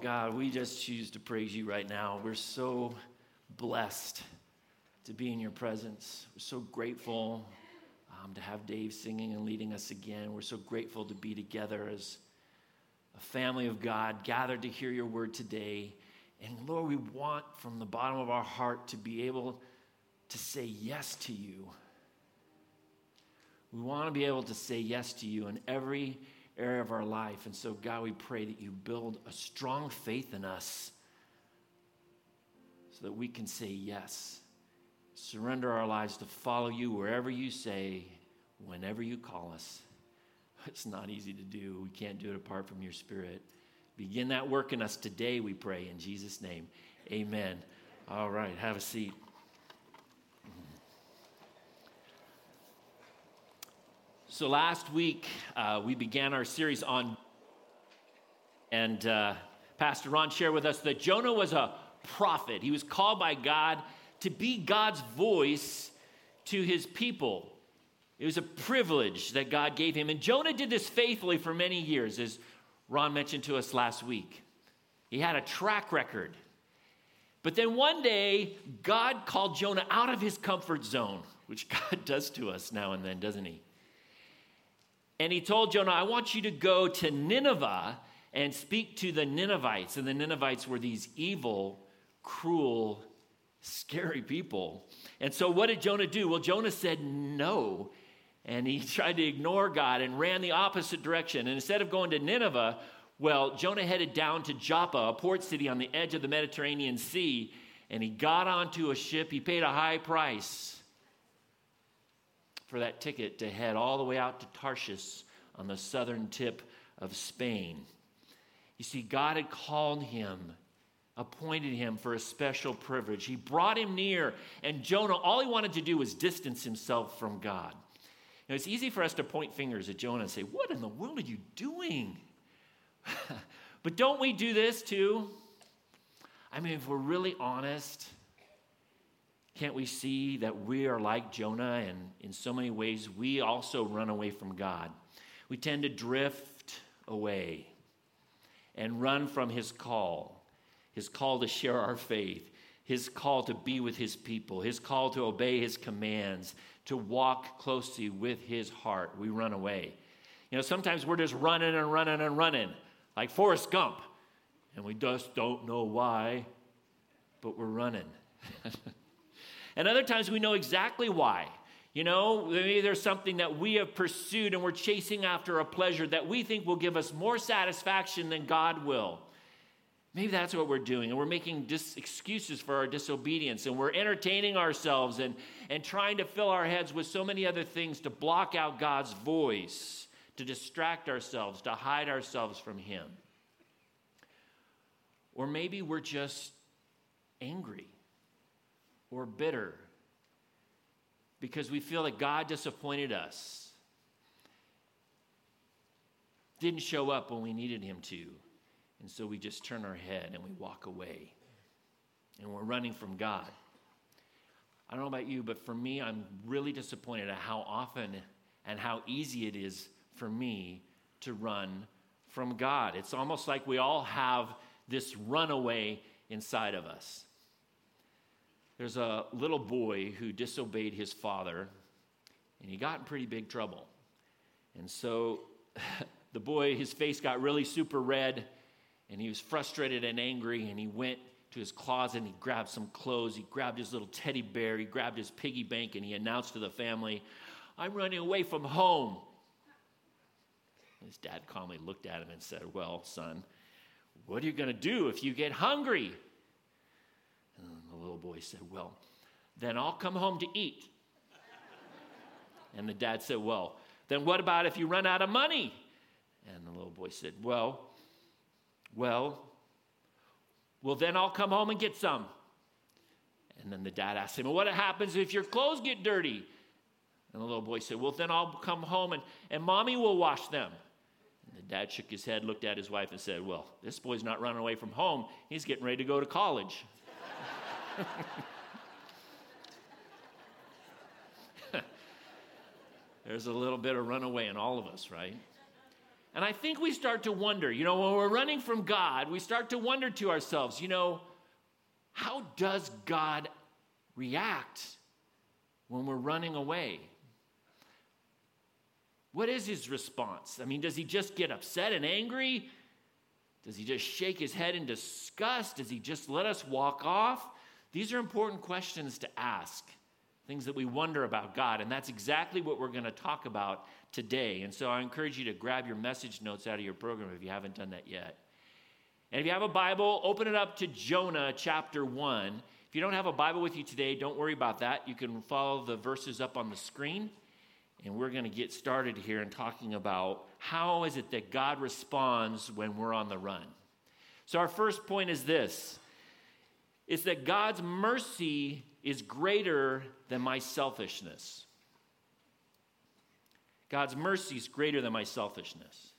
God, we just choose to praise you right now. We're so blessed to be in your presence. We're so grateful um, to have Dave singing and leading us again. We're so grateful to be together as a family of God gathered to hear your word today. And Lord, we want from the bottom of our heart to be able to say yes to you. We want to be able to say yes to you in every area of our life. And so, God, we pray that you build a strong faith in us so that we can say yes. Surrender our lives to follow you wherever you say, whenever you call us. It's not easy to do. We can't do it apart from your spirit. Begin that work in us today, we pray, in Jesus' name. Amen. All right, have a seat. So last week, uh, we began our series on, and uh, Pastor Ron shared with us that Jonah was a prophet. He was called by God to be God's voice to his people. It was a privilege that God gave him. And Jonah did this faithfully for many years, as Ron mentioned to us last week. He had a track record. But then one day, God called Jonah out of his comfort zone, which God does to us now and then, doesn't he? And he told Jonah, I want you to go to Nineveh and speak to the Ninevites. And the Ninevites were these evil, cruel, scary people. And so what did Jonah do? Well, Jonah said no. And he tried to ignore God and ran the opposite direction. And instead of going to Nineveh, well, Jonah headed down to Joppa, a port city on the edge of the Mediterranean Sea, and he got onto a ship. He paid a high price for that ticket to head all the way out to Tarshish on the southern tip of Spain. You see, God had called him, appointed him for a special privilege. He brought him near, and Jonah, all he wanted to do was distance himself from God. Now, it's easy for us to point fingers at Jonah and say, What in the world are you doing? but don't we do this too? I mean, if we're really honest, can't we see that we are like Jonah and in so many ways we also run away from God? We tend to drift away and run from his call, his call to share our faith, his call to be with his people, his call to obey his commands, to walk closely with his heart. We run away. You know, sometimes we're just running and running and running, like Forrest Gump, and we just don't know why, but we're running. And other times we know exactly why. You know, maybe there's something that we have pursued and we're chasing after a pleasure that we think will give us more satisfaction than God will. Maybe that's what we're doing, and we're making dis- excuses for our disobedience, and we're entertaining ourselves and, and trying to fill our heads with so many other things to block out God's voice, to distract ourselves, to hide ourselves from Him. Or maybe we're just angry or bitter because we feel that God disappointed us, didn't show up when we needed Him to. And so we just turn our head and we walk away. And we're running from God. I don't know about you, but for me, I'm really disappointed at how often and how easy it is for me to run from God. It's almost like we all have this runaway inside of us. There's a little boy who disobeyed his father, and he got in pretty big trouble. And so the boy, his face got really super red, and he was frustrated and angry, and he went to his closet and he grabbed some clothes. He grabbed his little teddy bear, he grabbed his piggy bank, and he announced to the family, I'm running away from home. His dad calmly looked at him and said, Well, son, what are you going to do if you get hungry? Little boy said, Well, then I'll come home to eat. And the dad said, Well, then what about if you run out of money? And the little boy said, Well, well, well, then I'll come home and get some. And then the dad asked him, well, What happens if your clothes get dirty? And the little boy said, Well, then I'll come home and, and mommy will wash them. And the dad shook his head, looked at his wife, and said, Well, this boy's not running away from home. He's getting ready to go to college. There's a little bit of runaway in all of us, right? And I think we start to wonder, you know, when we're running from God, we start to wonder to ourselves, you know, how does God react when we're running away? What is his response? I mean, does he just get upset and angry? Does he just shake his head in disgust? Does he just let us walk off? These are important questions to ask, things that we wonder about God. And that's exactly what we're going to talk about today. And so I encourage you to grab your message notes out of your program if you haven't done that yet. And if you have a Bible, open it up to Jonah chapter 1. If you don't have a Bible with you today, don't worry about that. You can follow the verses up on the screen. And we're going to get started here in talking about how is it that God responds when we're on the run. So our first point is this. It's that God's mercy is greater than my selfishness. God's mercy is greater than my selfishness.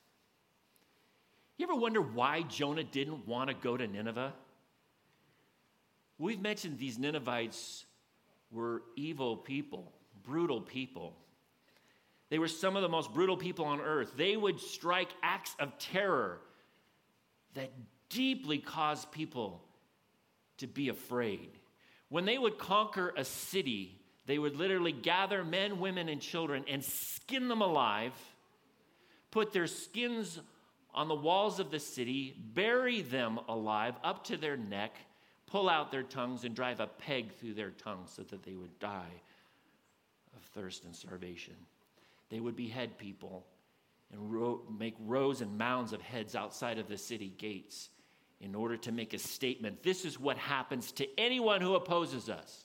You ever wonder why Jonah didn't want to go to Nineveh? We've mentioned these Ninevites were evil people, brutal people. They were some of the most brutal people on earth. They would strike acts of terror that deeply caused people to be afraid. When they would conquer a city, they would literally gather men, women, and children and skin them alive, put their skins on the walls of the city, bury them alive up to their neck, pull out their tongues, and drive a peg through their tongue so that they would die of thirst and starvation. They would behead people and ro- make rows and mounds of heads outside of the city gates in order to make a statement. This is what happens to anyone who opposes us.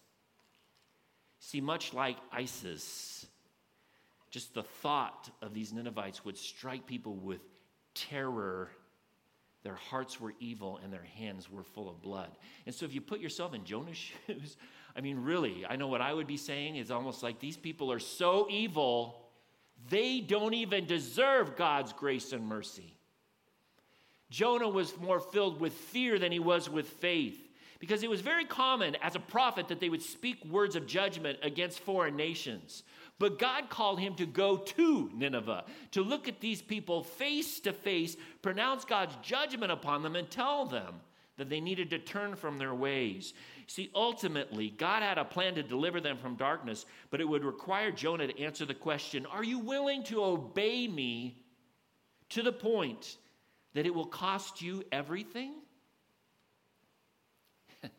See, much like ISIS, just the thought of these Ninevites would strike people with terror. Their hearts were evil and their hands were full of blood. And so, if you put yourself in Jonah's shoes, I mean, really, I know what I would be saying is almost like these people are so evil, they don't even deserve God's grace and mercy. Jonah was more filled with fear than he was with faith because it was very common as a prophet that they would speak words of judgment against foreign nations. But God called him to go to Nineveh, to look at these people face to face, pronounce God's judgment upon them, and tell them that they needed to turn from their ways. See, ultimately, God had a plan to deliver them from darkness, but it would require Jonah to answer the question Are you willing to obey me to the point that it will cost you everything?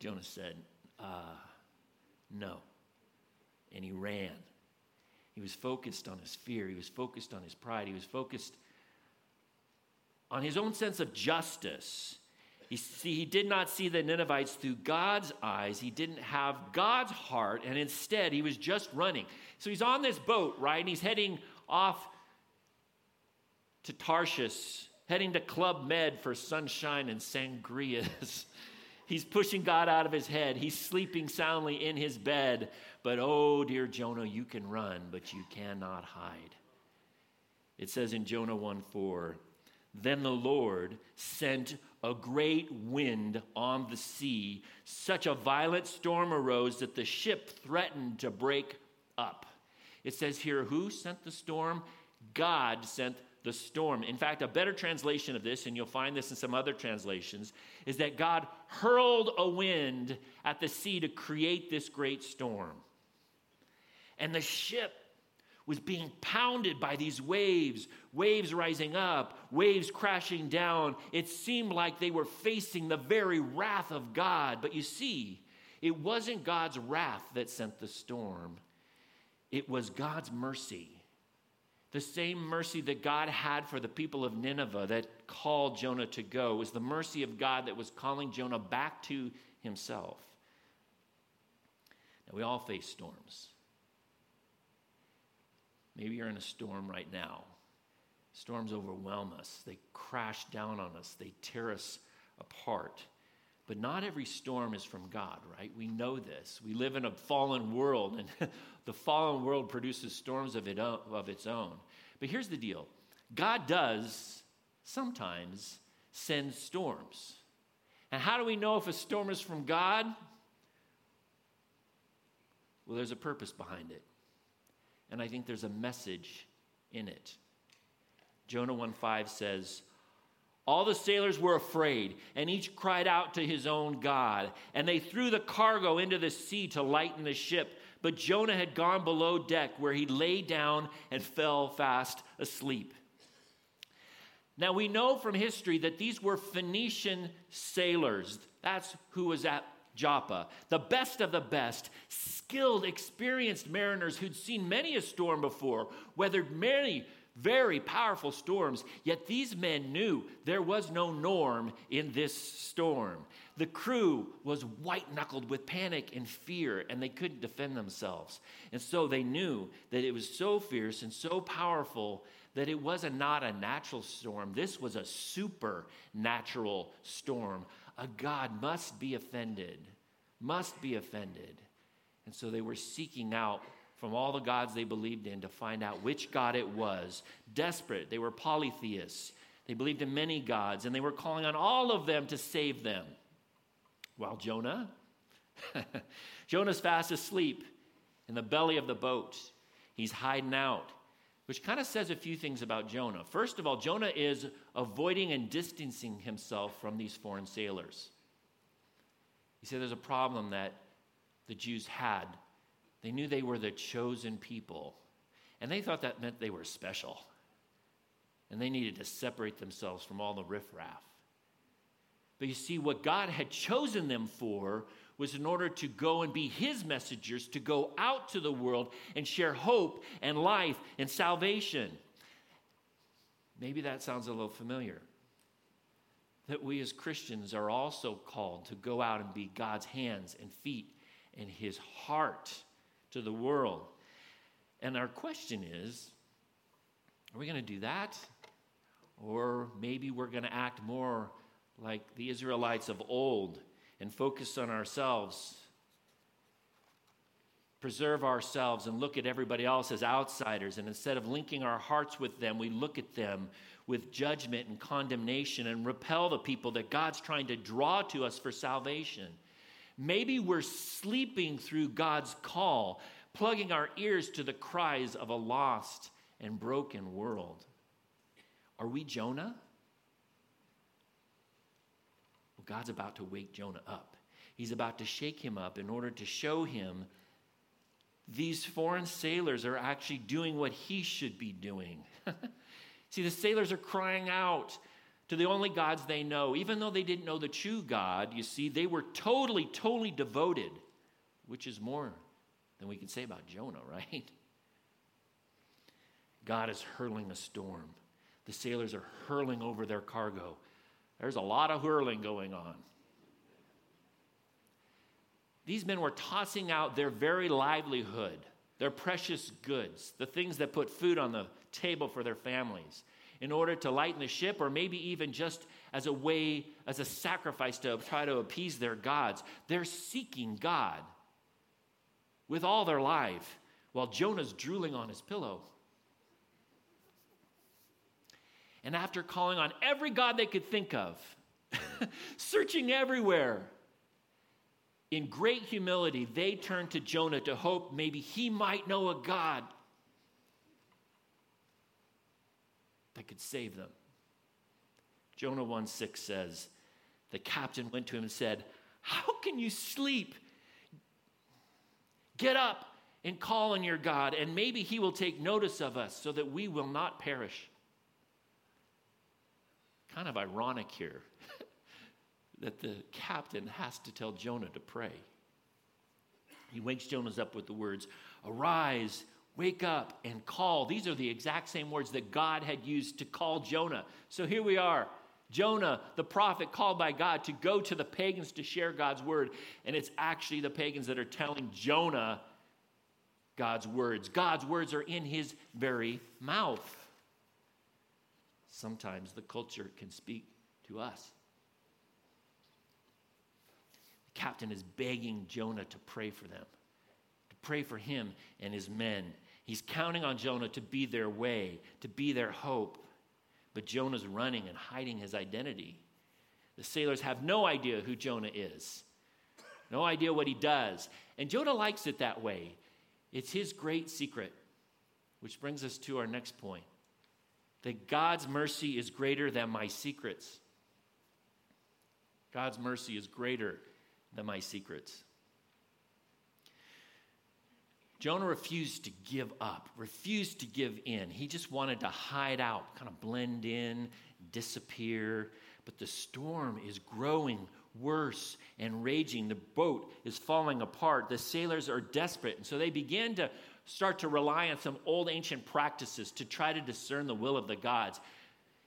Jonah said, uh, No. And he ran. He was focused on his fear. He was focused on his pride. He was focused on his own sense of justice. You see, he did not see the Ninevites through God's eyes. He didn't have God's heart, and instead, he was just running. So he's on this boat, right? And he's heading off to Tarshish, heading to Club Med for sunshine and sangrias. He's pushing God out of his head. He's sleeping soundly in his bed. But oh, dear Jonah, you can run, but you cannot hide. It says in Jonah 1 4, then the Lord sent a great wind on the sea. Such a violent storm arose that the ship threatened to break up. It says here, who sent the storm? God sent the storm. In fact, a better translation of this, and you'll find this in some other translations, is that God hurled a wind at the sea to create this great storm. And the ship was being pounded by these waves, waves rising up, waves crashing down. It seemed like they were facing the very wrath of God. But you see, it wasn't God's wrath that sent the storm, it was God's mercy the same mercy that God had for the people of Nineveh that called Jonah to go was the mercy of God that was calling Jonah back to himself. Now, we all face storms. Maybe you're in a storm right now. Storms overwhelm us, they crash down on us, they tear us apart. But not every storm is from God, right? We know this. We live in a fallen world, and the fallen world produces storms of, it, of its own. But here's the deal God does sometimes send storms. And how do we know if a storm is from God? Well, there's a purpose behind it. And I think there's a message in it. Jonah 1:5 says, all the sailors were afraid, and each cried out to his own God. And they threw the cargo into the sea to lighten the ship. But Jonah had gone below deck, where he lay down and fell fast asleep. Now, we know from history that these were Phoenician sailors. That's who was at Joppa. The best of the best, skilled, experienced mariners who'd seen many a storm before, weathered many very powerful storms, yet these men knew there was no norm in this storm. The crew was white knuckled with panic and fear, and they couldn't defend themselves. And so they knew that it was so fierce and so powerful that it was a, not a natural storm. This was a supernatural storm. A God must be offended, must be offended. And so they were seeking out from all the gods they believed in to find out which God it was. Desperate, they were polytheists. They believed in many gods, and they were calling on all of them to save them. While Jonah, Jonah's fast asleep in the belly of the boat. He's hiding out, which kind of says a few things about Jonah. First of all, Jonah is avoiding and distancing himself from these foreign sailors. He said there's a problem that the Jews had they knew they were the chosen people, and they thought that meant they were special. And they needed to separate themselves from all the riffraff. But you see, what God had chosen them for was in order to go and be His messengers, to go out to the world and share hope and life and salvation. Maybe that sounds a little familiar. That we as Christians are also called to go out and be God's hands and feet and His heart to the world. And our question is are we going to do that? Or maybe we're going to act more like the Israelites of old and focus on ourselves, preserve ourselves, and look at everybody else as outsiders. And instead of linking our hearts with them, we look at them with judgment and condemnation and repel the people that God's trying to draw to us for salvation. Maybe we're sleeping through God's call, plugging our ears to the cries of a lost and broken world. Are we Jonah? Well, God's about to wake Jonah up. He's about to shake him up in order to show him these foreign sailors are actually doing what he should be doing. See, the sailors are crying out to the only gods they know. Even though they didn't know the true God, you see, they were totally, totally devoted, which is more than we can say about Jonah, right? God is hurling a storm. The sailors are hurling over their cargo. There's a lot of hurling going on. These men were tossing out their very livelihood, their precious goods, the things that put food on the table for their families in order to lighten the ship, or maybe even just as a way, as a sacrifice to try to appease their gods. They're seeking God with all their life while Jonah's drooling on his pillow. And after calling on every God they could think of, searching everywhere, in great humility, they turned to Jonah to hope maybe he might know a God that could save them. Jonah 1 6 says, The captain went to him and said, How can you sleep? Get up and call on your God, and maybe he will take notice of us so that we will not perish. Kind of ironic here that the captain has to tell Jonah to pray. He wakes Jonah up with the words, Arise, wake up and call. These are the exact same words that God had used to call Jonah. So here we are. Jonah, the prophet called by God to go to the pagans to share God's word. And it's actually the pagans that are telling Jonah God's words. God's words are in his very mouth. Sometimes the culture can speak to us. The captain is begging Jonah to pray for them, pray for him and his men. He's counting on Jonah to be their way, to be their hope. But Jonah's running and hiding his identity. The sailors have no idea who Jonah is, no idea what he does. And Jonah likes it that way. It's his great secret, which brings us to our next point. that God's mercy is greater than my secrets. God's mercy is greater than my secrets. Jonah refused to give up, refused to give in. He just wanted to hide out, kind of blend in, disappear. But the storm is growing worse and raging. The boat is falling apart. The sailors are desperate. And so they begin to start to rely on some old ancient practices to try to discern the will of the gods.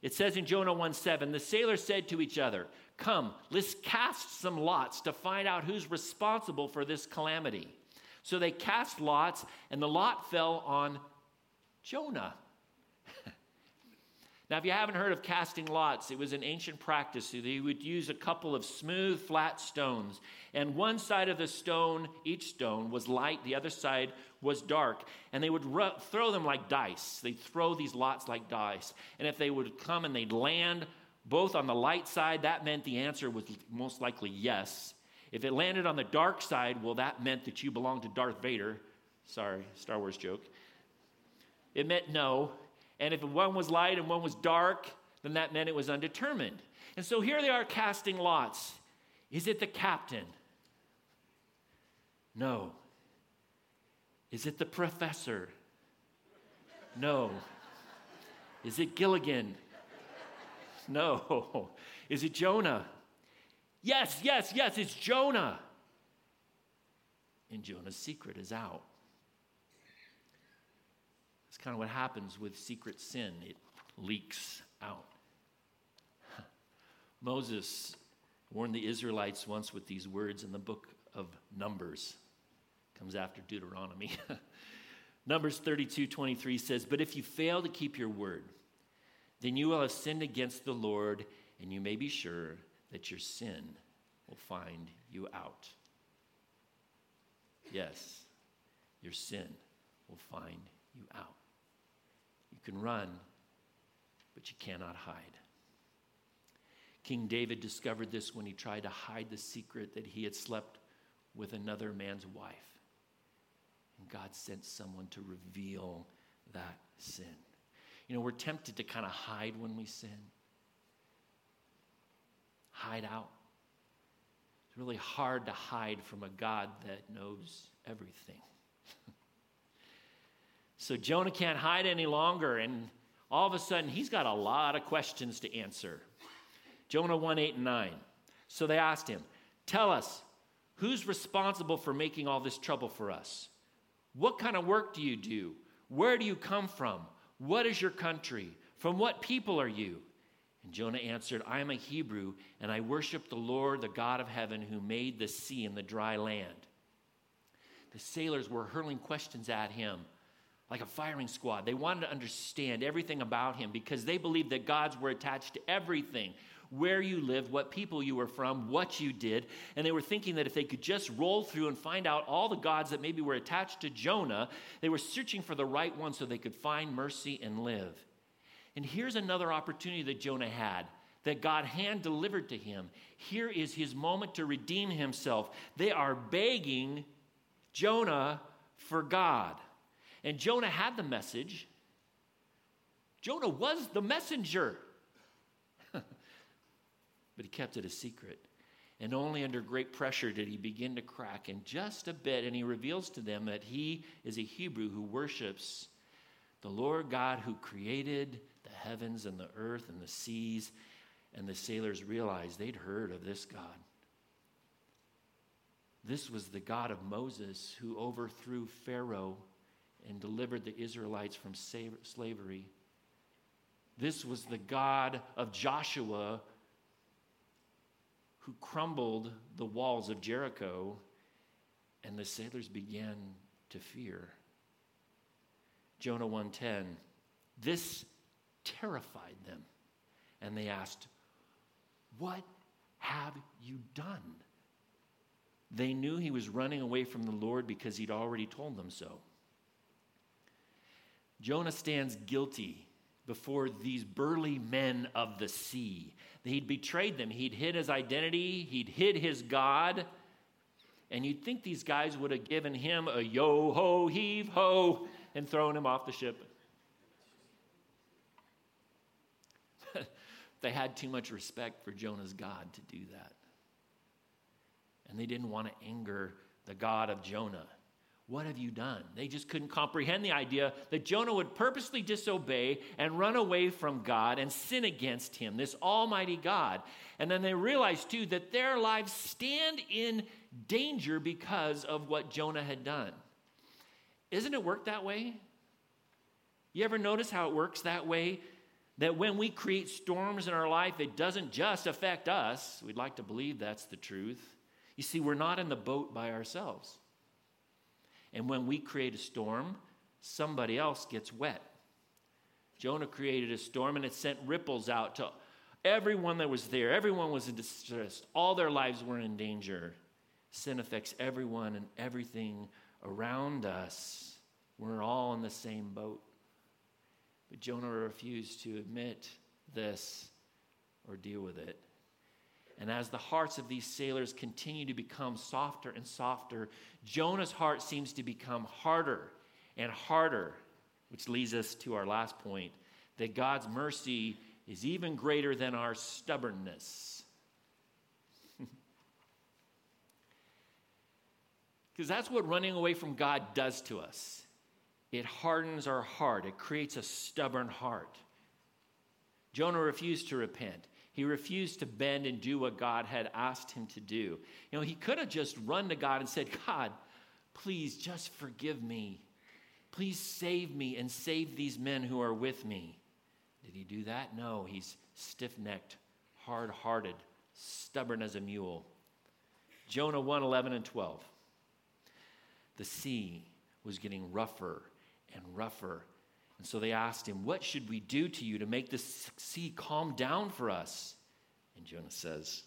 It says in Jonah 1 7, the sailors said to each other, Come, let's cast some lots to find out who's responsible for this calamity. So they cast lots, and the lot fell on Jonah. now, if you haven't heard of casting lots, it was an ancient practice. They would use a couple of smooth, flat stones, and one side of the stone, each stone, was light, the other side was dark. And they would ru- throw them like dice. They'd throw these lots like dice. And if they would come and they'd land both on the light side, that meant the answer was most likely yes. If it landed on the dark side, well, that meant that you belonged to Darth Vader. Sorry, Star Wars joke. It meant no. And if one was light and one was dark, then that meant it was undetermined. And so here they are casting lots. Is it the captain? No. Is it the professor? No. Is it Gilligan? No. Is it Jonah? Yes, yes, yes, it's Jonah. And Jonah's secret is out. That's kind of what happens with secret sin, it leaks out. Moses warned the Israelites once with these words in the book of Numbers. Comes after Deuteronomy. Numbers 32 23 says, But if you fail to keep your word, then you will have sinned against the Lord, and you may be sure that your sin will find you out. Yes, your sin will find you out. You can run, but you cannot hide. King David discovered this when he tried to hide the secret that he had slept with another man's wife. And God sent someone to reveal that sin. You know, we're tempted to kind of hide when we sin hide out. It's really hard to hide from a God that knows everything. so Jonah can't hide any longer, and all of a sudden he's got a lot of questions to answer. Jonah 1 8 and 9. So they asked him, Tell us, who's responsible for making all this trouble for us? What kind of work do you do? Where do you come from? What is your country? From what people are you? And Jonah answered, I am a Hebrew, and I worship the Lord, the God of heaven, who made the sea and the dry land. The sailors were hurling questions at him like a firing squad. They wanted to understand everything about him because they believed that gods were attached to everything where you lived, what people you were from, what you did. And they were thinking that if they could just roll through and find out all the gods that maybe were attached to Jonah, they were searching for the right one so they could find mercy and live. And here's another opportunity that Jonah had that God hand delivered to him. Here is his moment to redeem himself. They are begging Jonah for God. And Jonah had the message. Jonah was the messenger. but he kept it a secret. And only under great pressure did he begin to crack in just a bit. And he reveals to them that he is a Hebrew who worships the Lord God who created heavens and the earth and the seas. And the sailors realized they'd heard of this God. This was the God of Moses who overthrew Pharaoh and delivered the Israelites from slavery. This was the God of Joshua who crumbled the walls of Jericho, and the sailors began to fear. Jonah 1:10 This terrified them. And they asked, What have you done? They knew he was running away from the Lord because he'd already told them so. Jonah stands guilty before these burly men of the sea. He'd betrayed them, he'd hid his identity, he'd hid his God. And you'd think these guys would have given him a yo ho, heave ho, and thrown him off the ship. They had too much respect for Jonah's God to do that. And they didn't want to anger the God of Jonah. What have you done? They just couldn't comprehend the idea that Jonah would purposely disobey and run away from God and sin against him, this almighty God. And then they realized, too, that their lives stand in danger because of what Jonah had done. Isn't it work that way? You ever notice how it works that way? That when we create storms in our life, it doesn't just affect us. We'd like to believe that's the truth. You see, we're not in the boat by ourselves. And when we create a storm, somebody else gets wet. Jonah created a storm and it sent ripples out to everyone that was there. Everyone was in distress. All their lives were in danger. Sin affects everyone and everything around us. We're all in the same boat. But Jonah refused to admit this or deal with it. And as the hearts of these sailors continue to become softer and softer, Jonah's heart seems to become harder and harder, which leads us to our last point that God's mercy is even greater than our stubbornness. Because that's what running away from God does to us. It hardens our heart, it creates a stubborn heart. Jonah refused to repent. He refused to bend and do what God had asked him to do. You know, he could have just run to God and said, God, please just forgive me. Please save me and save these men who are with me. Did he do that? No, he's stiff necked, hard hearted, stubborn as a mule. Jonah 1 11 and 12. The sea was getting rougher and rougher and so they asked him, What should we do to you to make the sea calm down for us? And Jonah says,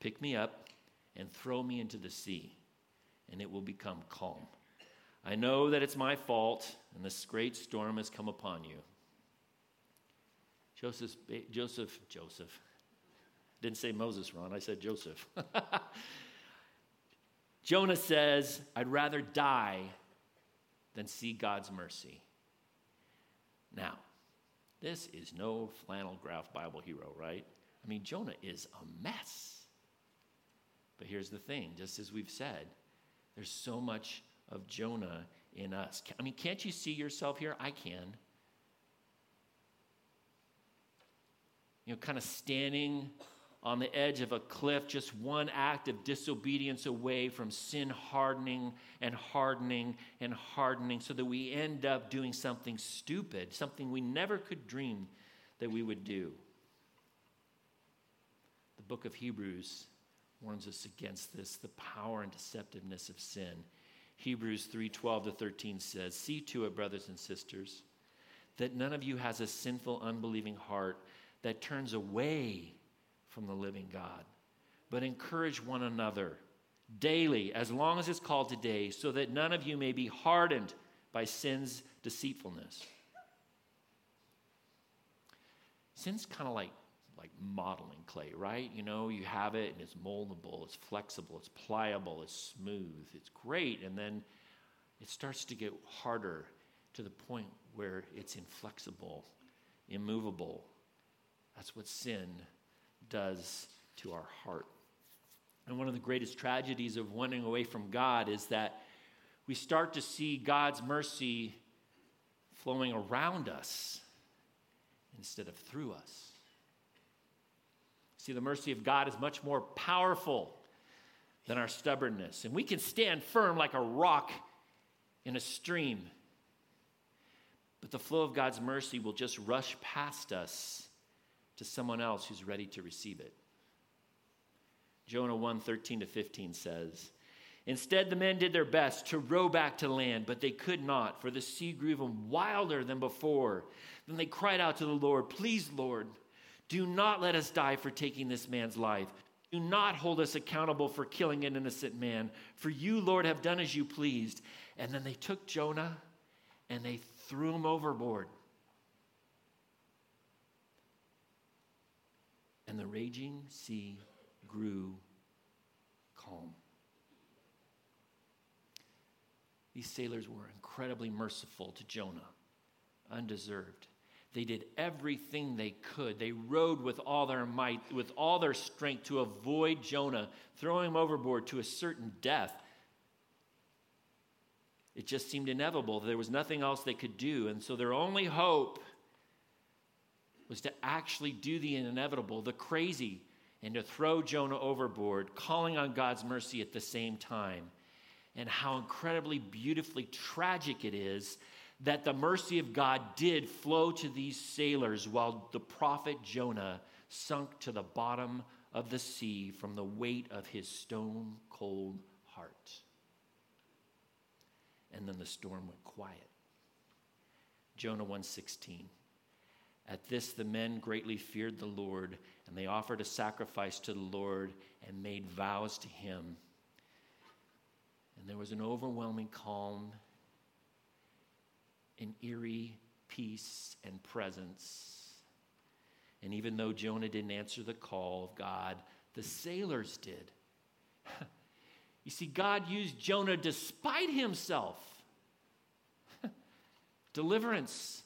Pick me up and throw me into the sea, and it will become calm. I know that it's my fault, and this great storm has come upon you. Joseph, Joseph, Joseph. Didn't say Moses, Ron. I said Joseph. Jonah says, I'd rather die than see God's mercy. Now, this is no flannel graph Bible hero, right? I mean, Jonah is a mess. But here's the thing just as we've said, there's so much of Jonah in us. I mean, can't you see yourself here? I can. You know, kind of standing on the edge of a cliff, just one act of disobedience away from sin hardening and hardening and hardening, so that we end up doing something stupid, something we never could dream that we would do. The book of Hebrews warns us against this the power and deceptiveness of sin. Hebrews 3:12 to 13 says, "See to it, brothers and sisters, that none of you has a sinful unbelieving heart that turns away from the living God. But encourage one another daily, as long as it's called today, so that none of you may be hardened by sin's deceitfulness. Sin's kind of like like modeling clay, right? You know, you have it and it's moldable, it's flexible, it's pliable, it's smooth, it's great, and then it starts to get harder to the point where it's inflexible, immovable. That's what sin does to our heart. And one of the greatest tragedies of running away from God is that we start to see God's mercy flowing around us instead of through us. See, the mercy of God is much more powerful than our stubbornness, and we can stand firm like a rock in a stream. But the flow of God's mercy will just rush past us to someone else who's ready to receive it. Jonah 1 13 to 15 says, Instead, the men did their best to row back to land, but they could not, for the sea grew even wilder than before. Then they cried out to the Lord, Please, Lord, do not let us die for taking this man's life. Do not hold us accountable for killing an innocent man, for you, Lord, have done as you pleased. And then they took Jonah and they threw him overboard. And the raging sea grew calm. These sailors were incredibly merciful to Jonah, undeserved. they did everything they could. They rowed with all their might, with all their strength to avoid Jonah, throwing him overboard to a certain death. It just seemed inevitable. There was nothing else they could do. And so their only hope was to actually do the inevitable, the crazy, and to throw Jonah overboard, calling on God's mercy at the same time. And how incredibly beautifully tragic it is that the mercy of God did flow to these sailors while the prophet Jonah sunk to the bottom of the sea from the weight of his stone cold heart. And then the storm went quiet. Jonah 116. At this the men greatly feared the Lord, and they offered a sacrifice to the Lord and made vows to him. And there was an overwhelming calm an eerie peace and presence. And even though Jonah didn't answer the call of God, the sailors did. you see, God used Jonah despite himself. Deliverance,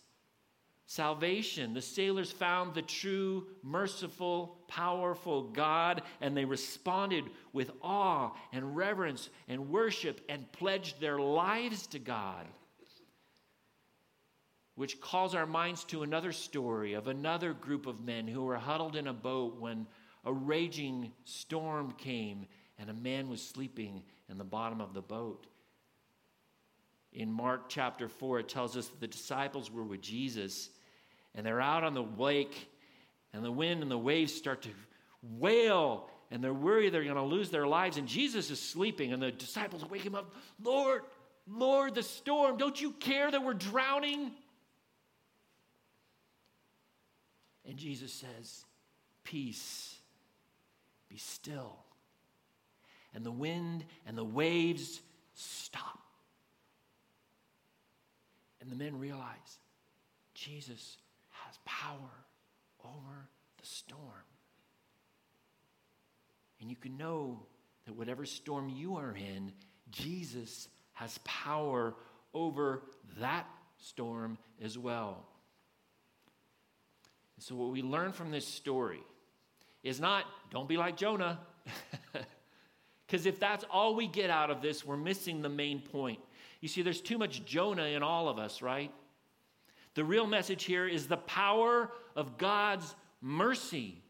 salvation. The sailors found the true, merciful, powerful God, and they responded with awe and reverence and worship and pledged their lives to God which calls our minds to another story of another group of men who were huddled in a boat when a raging storm came and a man was sleeping in the bottom of the boat. In Mark chapter 4, it tells us that the disciples were with Jesus and they're out on the lake, and the wind and the waves start to wail, and they're worried they're going to lose their lives. And Jesus is sleeping, and the disciples wake him up Lord, Lord, the storm, don't you care that we're drowning? And Jesus says, Peace, be still. And the wind and the waves stop. And the men realize Jesus has power over the storm. And you can know that whatever storm you are in, Jesus has power over that storm as well. So, what we learn from this story is not, don't be like Jonah. Because if that's all we get out of this, we're missing the main point. You see, there's too much Jonah in all of us, right? The real message here is the power of God's mercy,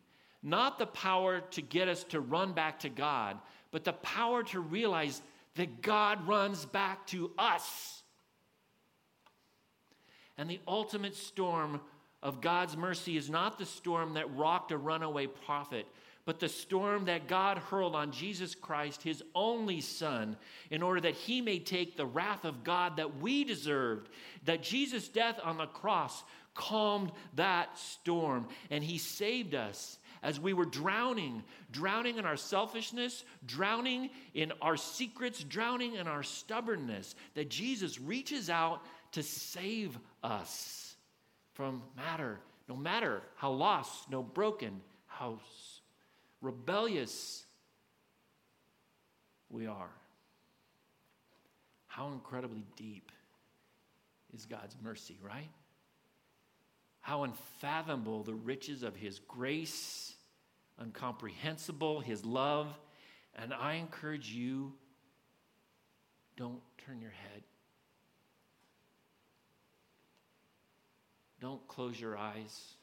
not the power to get us to run back to God, but the power to realize that God runs back to us. And the ultimate storm of God's mercy is not the storm that rocked a runaway prophet, but the storm that God hurled on Jesus Christ, his only Son, in order that he may take the wrath of God that we deserved. That Jesus' death on the cross calmed that storm, and he saved us as we were drowning, drowning in our selfishness, drowning in our secrets, drowning in our stubbornness. That Jesus reaches out to save us from matter, no matter how lost, no broken, how rebellious we are. How incredibly deep is God's mercy, right? How unfathomable the riches of His grace, incomprehensible His love. And I encourage you don't turn your head. Don't close your eyes.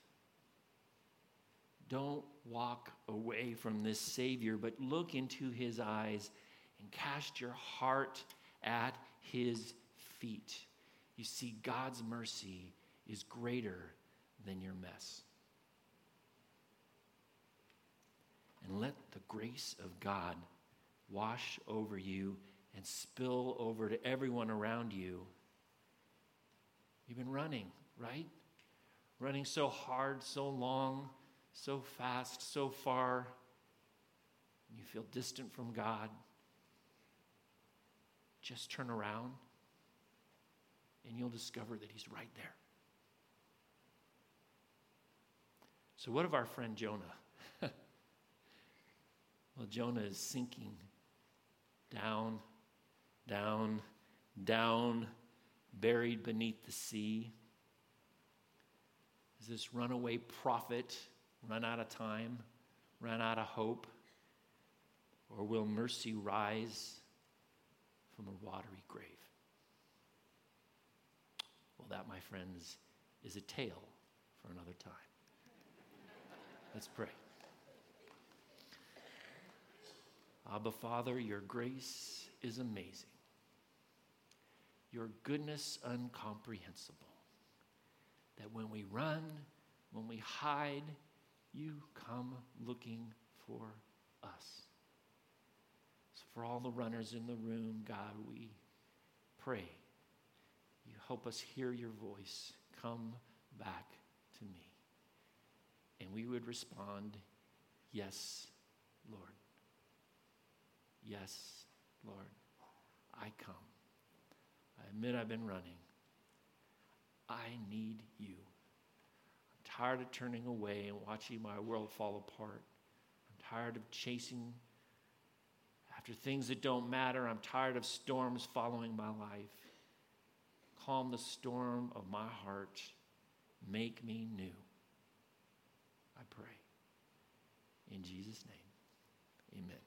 Don't walk away from this Savior, but look into his eyes and cast your heart at his feet. You see, God's mercy is greater than your mess. And let the grace of God wash over you and spill over to everyone around you. You've been running, right? running so hard, so long, so fast, so far, you feel distant from God, just turn around and you'll discover that He's right there. So, what of our friend Jonah? well, Jonah is sinking down, down, down, buried beneath the sea. Is this runaway prophet run out of time, run out of hope? Or will mercy rise from a watery grave? Well, that, my friends, is a tale for another time. Let's pray. Abba, Father, your grace is amazing, your goodness incomprehensible. That when we run, when we hide, you come looking for us. So, for all the runners in the room, God, we pray you help us hear your voice. Come back to me. And we would respond, Yes, Lord. Yes, Lord, I come. I admit I've been running. I need you. Tired of turning away and watching my world fall apart. I'm tired of chasing after things that don't matter. I'm tired of storms following my life. Calm the storm of my heart. Make me new. I pray. In Jesus' name, amen.